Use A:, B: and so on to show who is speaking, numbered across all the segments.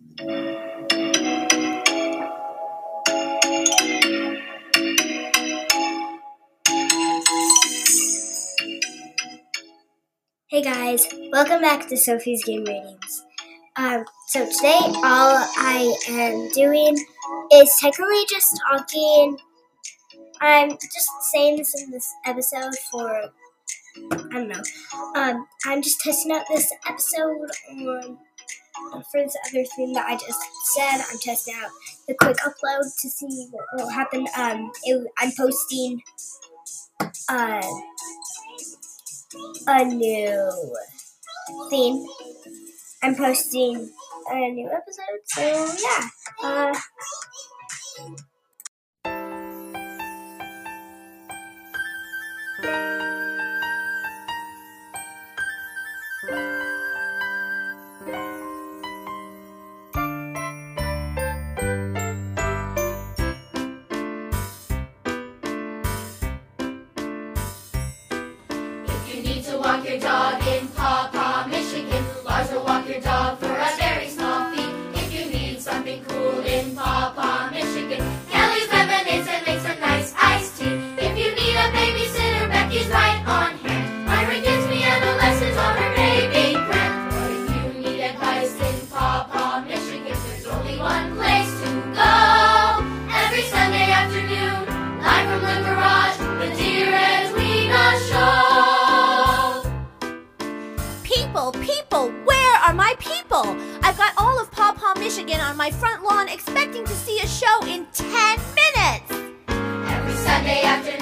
A: Hey guys, welcome back to Sophie's Game Ratings. Um, so today all I am doing is technically just talking. I'm just saying this in this episode for I don't know. Um, I'm just testing out this episode on for this other thing that I just said. I'm testing out the quick upload to see what will happen. Um, it, I'm posting uh, a new theme. I'm posting a new episode, so yeah. Uh,
B: If you
C: my front lawn expecting to see a show in 10 minutes.
B: Every Sunday afternoon.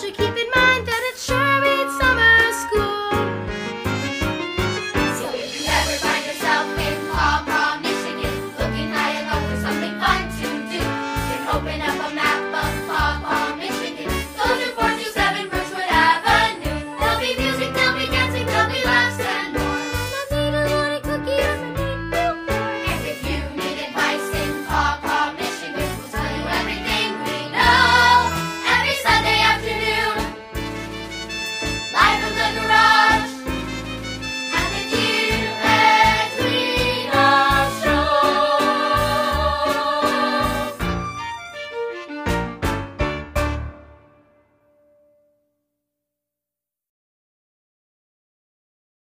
B: should keep it